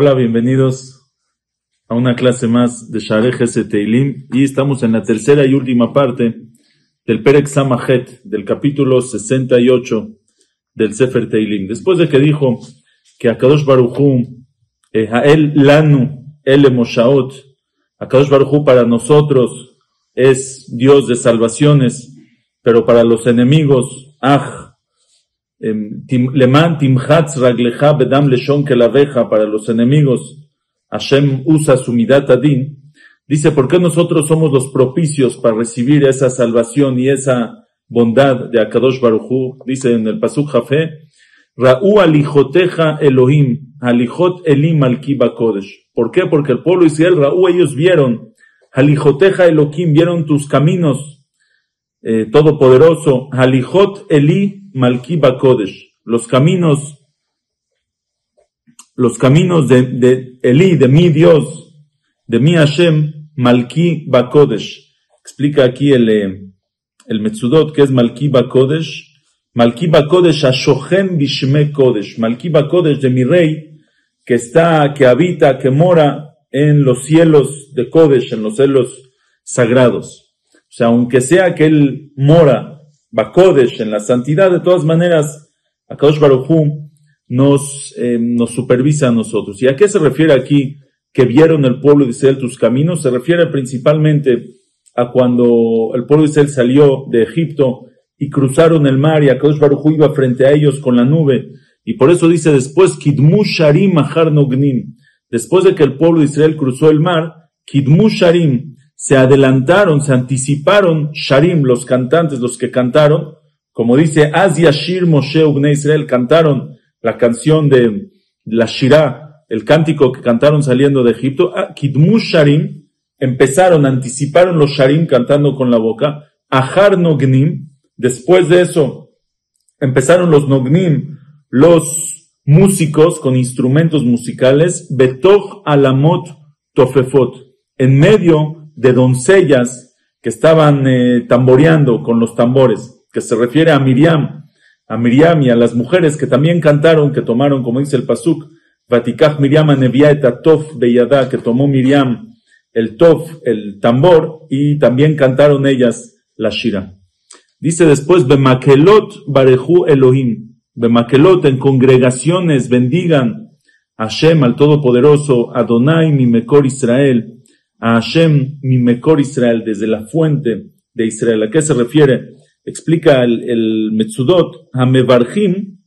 Hola, bienvenidos a una clase más de Shareh Teilim y estamos en la tercera y última parte del Perek Samahet, del capítulo 68 del Sefer Teilim. Después de que dijo que Akadosh Baruchu, eh, Hael Lanu, El Moshaot, Akadosh Baruchu para nosotros es Dios de salvaciones, pero para los enemigos, Ah, Em, Leman timchatz ragleja bedam leshon que la abeja para los enemigos. Hashem usa su midat adin. Dice, ¿por qué nosotros somos los propicios para recibir esa salvación y esa bondad de Akadosh Baruchu? Dice en el Pasuk Jafé, Ra'u alijoteja Elohim, alijot elim alkiba kodesh. ¿Por qué? Porque el pueblo Israel, Ra'u, ellos vieron, alijoteja Elohim, vieron tus caminos, eh, todopoderoso, alijot eli Malki Bakodesh, los caminos, los caminos de, de Eli, de mi Dios, de mi Hashem, Malki Bakodesh. Explica aquí el, eh, el Metzudot, que es Malki Bakodesh. Malki Bakodesh, Ashochem Bishme Kodesh. Malki Bakodesh de mi rey, que está, que habita, que mora en los cielos de Kodesh, en los cielos sagrados. Sea, aunque sea que él mora Bakodesh, en la santidad, de todas maneras, Akadosh Baruchú nos, eh, nos supervisa a nosotros. ¿Y a qué se refiere aquí que vieron el pueblo de Israel tus caminos? Se refiere principalmente a cuando el pueblo de Israel salió de Egipto y cruzaron el mar y Akadosh Baruchú iba frente a ellos con la nube. Y por eso dice después, Kidmu Sharim. Después de que el pueblo de Israel cruzó el mar, Kidmu Sharim, se adelantaron, se anticiparon, Sharim, los cantantes, los que cantaron, como dice, Az Yashir Moshe Ubne Israel, cantaron la canción de la Shirah, el cántico que cantaron saliendo de Egipto, ah, Kidmu Sharim, empezaron, anticiparon los Sharim cantando con la boca, Ahar Nognim, después de eso, empezaron los Nognim, los músicos con instrumentos musicales, Betoch Alamot Tofefot, en medio de doncellas que estaban eh, tamboreando con los tambores, que se refiere a Miriam, a Miriam y a las mujeres que también cantaron, que tomaron, como dice el Pasuk, Vatikach Miriam Aneviaeta Tof Beyadá, que tomó Miriam el Tof, el tambor, y también cantaron ellas la Shira. Dice después, Bemakelot Barehu Elohim, Bemakelot en congregaciones bendigan a Hashem, al Todopoderoso, Adonai, mi mejor Israel, a Hashem, mi mejor Israel, desde la fuente de Israel. ¿A qué se refiere? Explica el, el Metzudot, Hamevarjim,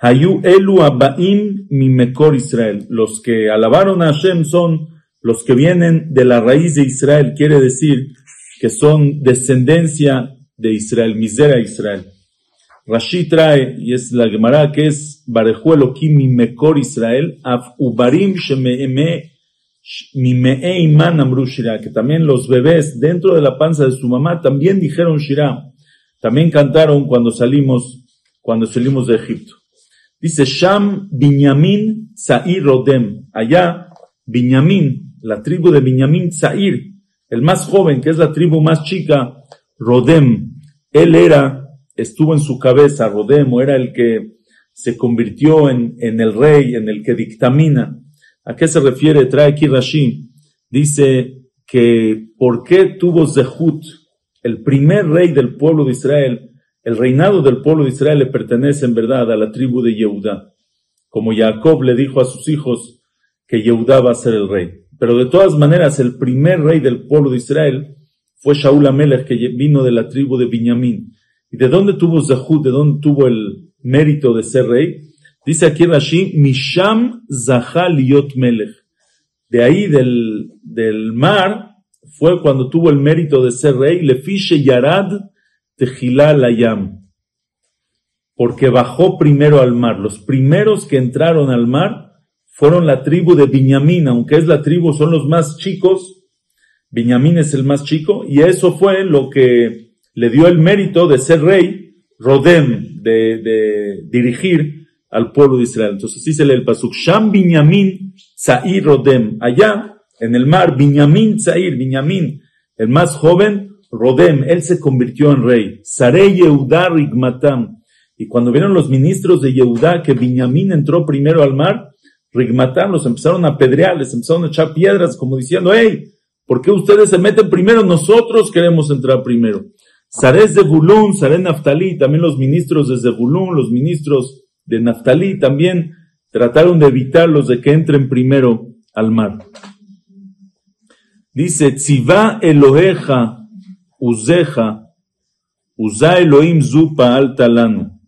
Hayu Elu Abaim, mi mejor Israel. Los que alabaron a Hashem son los que vienen de la raíz de Israel, quiere decir que son descendencia de Israel, misera Israel. Rashi trae, y es la Gemara, que es Bareju Elohim, mi mejor Israel, Af Ubarim Sheme'eme Que también los bebés dentro de la panza de su mamá también dijeron Shira, también cantaron cuando salimos, cuando salimos de Egipto. Dice Sham Binyamin Sair Rodem, allá Binyamin, la tribu de Binyamin Sair, el más joven, que es la tribu más chica, Rodem, él era, estuvo en su cabeza, Rodem, o era el que se convirtió en, en el rey, en el que dictamina. ¿A qué se refiere? Trae aquí Rashi. Dice que por qué tuvo Zehut, el primer rey del pueblo de Israel, el reinado del pueblo de Israel le pertenece en verdad a la tribu de Yehudá. Como Jacob le dijo a sus hijos que Yehudá va a ser el rey. Pero de todas maneras, el primer rey del pueblo de Israel fue Shaul Amelech, que vino de la tribu de Binyamin. ¿Y de dónde tuvo Zehut? ¿De dónde tuvo el mérito de ser rey? Dice aquí Rashi, Misham Zahal Yot Melech. De ahí del, del mar fue cuando tuvo el mérito de ser rey, le fiche Yarad Layam. Porque bajó primero al mar. Los primeros que entraron al mar fueron la tribu de Binyamin, aunque es la tribu, son los más chicos. Binyamin es el más chico, y eso fue lo que le dio el mérito de ser rey, Rodem, de, de dirigir al pueblo de Israel. Entonces dice el Pasuk, Sham Binyamin Zair Rodem. Allá, en el mar, Binyamin Zair, Binyamin, el más joven, Rodem, él se convirtió en rey. Sare Yehudá Rigmatam. Y cuando vieron los ministros de Yehudá que Binyamin entró primero al mar, Rigmatam los empezaron a pedrear, les empezaron a echar piedras, como diciendo, hey, ¿por qué ustedes se meten primero? Nosotros queremos entrar primero. Saré Zebulun, Saré Naftali, también los ministros de Zebulun, los ministros de Naftali también trataron de evitarlos de que entren primero al mar. Dice, Tziva Eloheja, Uzeja, Uza Elohim Zupa Altalanu.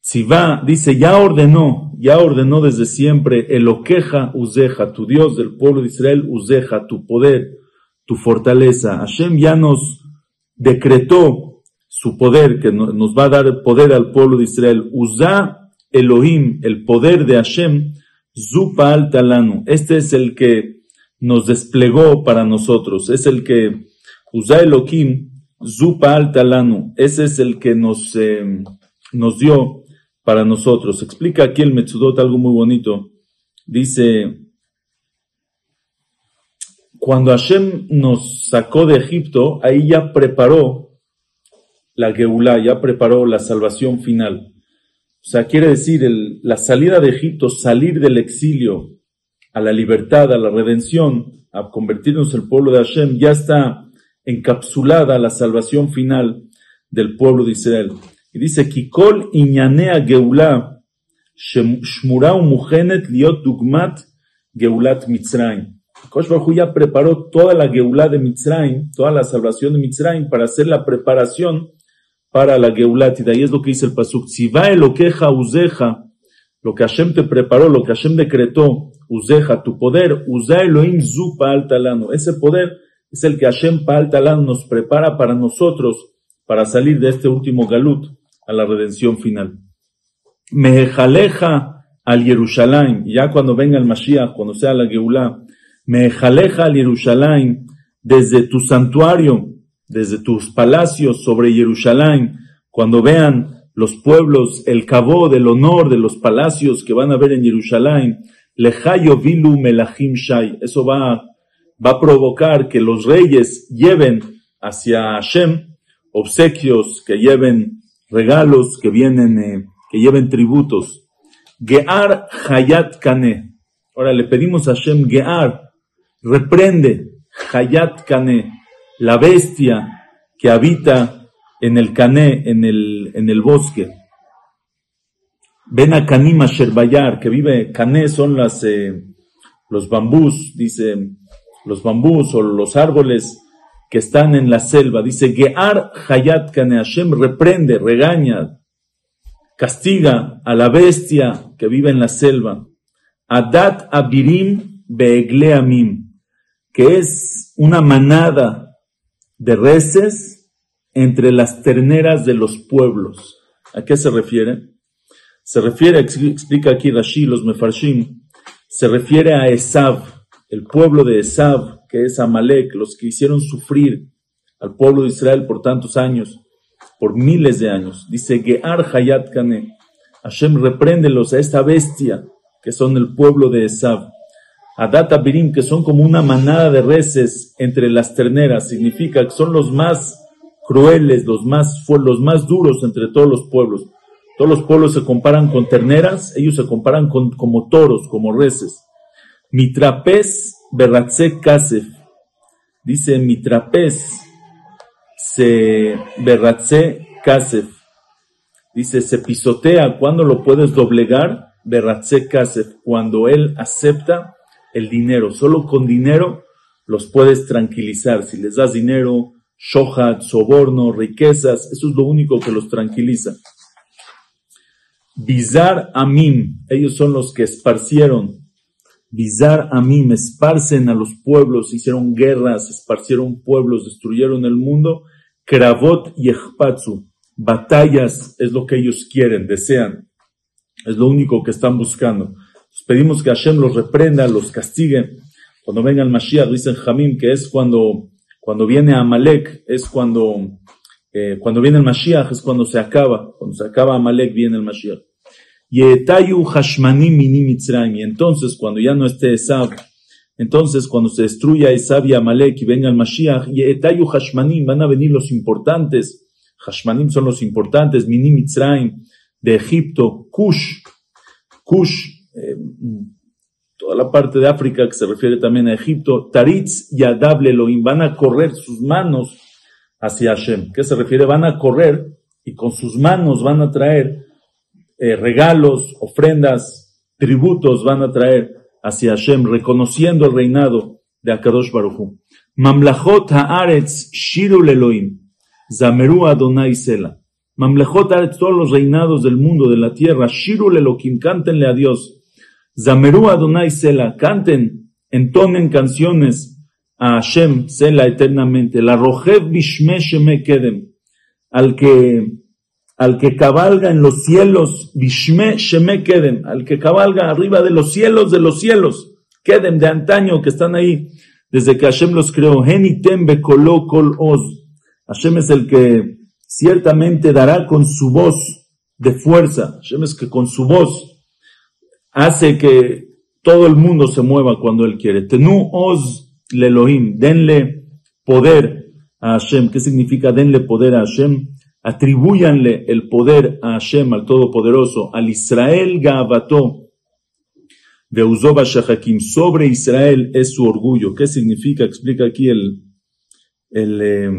Tziva dice, ya ordenó, ya ordenó desde siempre, Eloqueja Uzeja, tu Dios del pueblo de Israel, Uzeja, tu poder, tu fortaleza. Hashem ya nos decretó su poder, que nos va a dar poder al pueblo de Israel. Uza Elohim, el poder de Hashem, Zupa al Talanu. Este es el que nos desplegó para nosotros. Es el que, Uza Elohim, Zupa al Talanu. Ese es el que nos, eh, nos dio para nosotros. Explica aquí el Metsudot algo muy bonito. Dice, cuando Hashem nos sacó de Egipto, ahí ya preparó la Geulah, ya preparó la salvación final. O sea, quiere decir, la salida de Egipto, salir del exilio a la libertad, a la redención, a convertirnos en el pueblo de Hashem, ya está encapsulada la salvación final del pueblo de Israel. Y dice, Kikol iñanea Geulah, shmurau mujenet liot dugmat Geulat Mitzrayim. Kosh ya preparó toda la Geulah de Mitzrayim, toda la salvación de Mitzrayim para hacer la preparación para la Geulat. Y es lo que dice el Pasuk. Si va el queja uzeja, lo que Hashem te preparó, lo que Hashem decretó, uzeja, tu poder, uza Elohim zu talano. Ese poder es el que Hashem pa'al talano nos prepara para nosotros, para salir de este último galut a la redención final. Mejaleja al Jerusalén, ya cuando venga el Mashiach, cuando sea la Geulah, me jaleja al Jerusalén desde tu santuario, desde tus palacios sobre Jerusalén, cuando vean los pueblos el cabo del honor de los palacios que van a ver en Jerusalén, lejayo vilu melachim shai, eso va, va a provocar que los reyes lleven hacia Hashem obsequios, que lleven regalos, que vienen, eh, que lleven tributos. Gear Hayat Kane. Ahora le pedimos a Hashem Gear, reprende Hayat Kane, la bestia que habita en el Kane, en el, en el bosque. Ven a Kanima Sherbayar, que vive, Kane son las, eh, los bambús, dice, los bambús o los árboles que están en la selva. Dice, Gear Hayat Kane, Hashem reprende, regaña, castiga a la bestia que vive en la selva. Adat Abirim Beegleamim que es una manada de reses entre las terneras de los pueblos. ¿A qué se refiere? Se refiere, explica aquí Rashi, los Mefarshim, se refiere a Esav, el pueblo de Esav, que es Amalek, los que hicieron sufrir al pueblo de Israel por tantos años, por miles de años. Dice Gear Hayat Kane, Hashem repréndelos a esta bestia que son el pueblo de Esav. Adat Abirim, que son como una manada de reses entre las terneras, significa que son los más crueles, los más, los más duros entre todos los pueblos. Todos los pueblos se comparan con terneras, ellos se comparan con, como toros, como reses. Mitrapez Berratze Kasef. Dice Mitrapez se Berratze Kasef. Dice, se pisotea. ¿Cuándo lo puedes doblegar? Berratze Kasef. Cuando él acepta el dinero. Solo con dinero los puedes tranquilizar. Si les das dinero, shohat, soborno, riquezas, eso es lo único que los tranquiliza. Bizar Amim, ellos son los que esparcieron. Bizar Amim, esparcen a los pueblos, hicieron guerras, esparcieron pueblos, destruyeron el mundo. Kravot y Ejpatsu, batallas es lo que ellos quieren, desean. Es lo único que están buscando pedimos que Hashem los reprenda, los castigue. Cuando venga el Mashiach, dicen Jamim, que es cuando, cuando viene Amalek, es cuando, eh, cuando viene el Mashiach, es cuando se acaba. Cuando se acaba Amalek, viene el Mashiach. Y entonces, cuando ya no esté Esab, Entonces, cuando se destruya Esab y Amalek y venga el Mashiach, y Etayu Hashmanim, van a venir los importantes. Hashmanim son los importantes, Minim Mitzrayim, de Egipto, Kush, Kush, eh, toda la parte de África que se refiere también a Egipto, Taritz y Adable Elohim, van a correr sus manos hacia Hashem. ¿Qué se refiere? Van a correr y con sus manos van a traer eh, regalos, ofrendas, tributos, van a traer hacia Hashem, reconociendo el reinado de Akadosh Baruchu. Mamlachot haaretz shirul Elohim, zameru Adonai Sela. Mamlechot haaretz, todos los reinados del mundo, de la tierra, shirul Elohim, cántenle a Dios. Zameru Adonai Sela, canten, entonen canciones a Hashem, Sela eternamente. La rojev bishme sheme kedem, al que al que cabalga en los cielos, Bishme Sheme Kedem, al que cabalga arriba de los cielos de los cielos, Kedem de antaño que están ahí, desde que Hashem los creó, Genitem Bekolo Kol Oz. Hashem es el que ciertamente dará con su voz de fuerza. Hashem es que con su voz hace que todo el mundo se mueva cuando él quiere. Tenu Oz Lelohim, denle poder a Hashem. ¿Qué significa denle poder a Hashem? atribúyanle el poder a Hashem, al Todopoderoso, al Israel Gavato, de Uzoba Shahakim, sobre Israel es su orgullo. ¿Qué significa? Explica aquí el, el eh.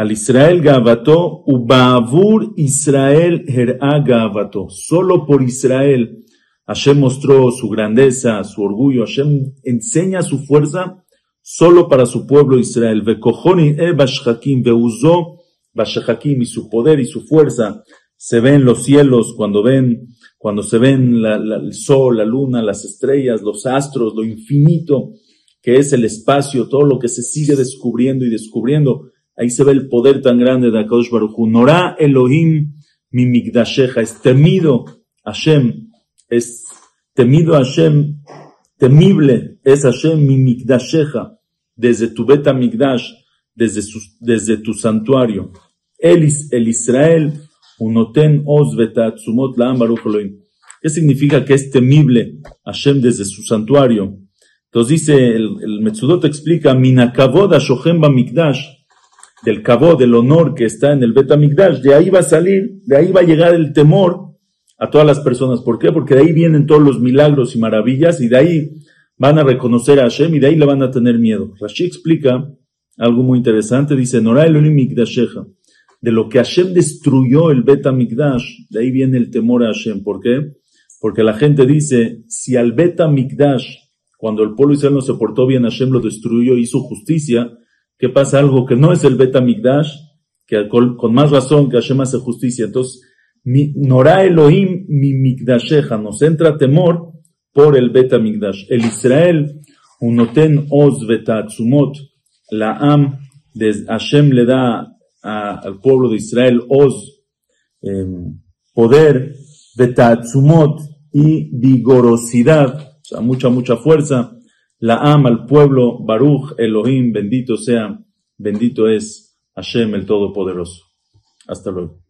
Al Israel Gavato, Ubavur Israel Her'a Gavato. Solo por Israel Hashem mostró su grandeza, su orgullo. Hashem enseña su fuerza solo para su pueblo Israel. Vekojoni e Bashhakim, Veuzó Bashhakim y su poder y su fuerza se ven los cielos cuando ven, cuando se ven el sol, la luna, las estrellas, los astros, lo infinito que es el espacio, todo lo que se sigue descubriendo y descubriendo. Ahí se ve el poder tan grande de Akadosh Baruch Hu. Elohim mi migdasheja, es temido Hashem, es temido Hashem, temible es Hashem mi migdasheja desde tu beta migdash, desde, tu santuario. El, el Israel, unoten os betatzumot la ¿Qué significa que es temible Hashem desde su santuario? Entonces dice, el, Metzudot explica, minakavod ashochem migdash, del cabo del honor que está en el beta migdash, de ahí va a salir, de ahí va a llegar el temor a todas las personas. ¿Por qué? Porque de ahí vienen todos los milagros y maravillas y de ahí van a reconocer a Hashem y de ahí le van a tener miedo. Rashi explica algo muy interesante, dice, Nora de lo que Hashem destruyó el Bet Mikdash, de ahí viene el temor a Hashem. ¿Por qué? Porque la gente dice, si al Bet Mikdash, cuando el pueblo israelí no se portó bien, Hashem lo destruyó, hizo justicia, ¿qué pasa? Algo que no es el Bet Mikdash, que con, más razón que Hashem hace justicia. Entonces, Nora Elohim mi Mikdasheja, nos entra temor por el Bet Amigdash. El Israel, unoten oz betatzumot, la am, de Hashem le da al pueblo de Israel oz, em, poder, betatzumot y vigorosidad, o sea, mucha, mucha fuerza. La am al pueblo, Baruch Elohim, bendito sea, bendito es Hashem el Todopoderoso. Hasta luego.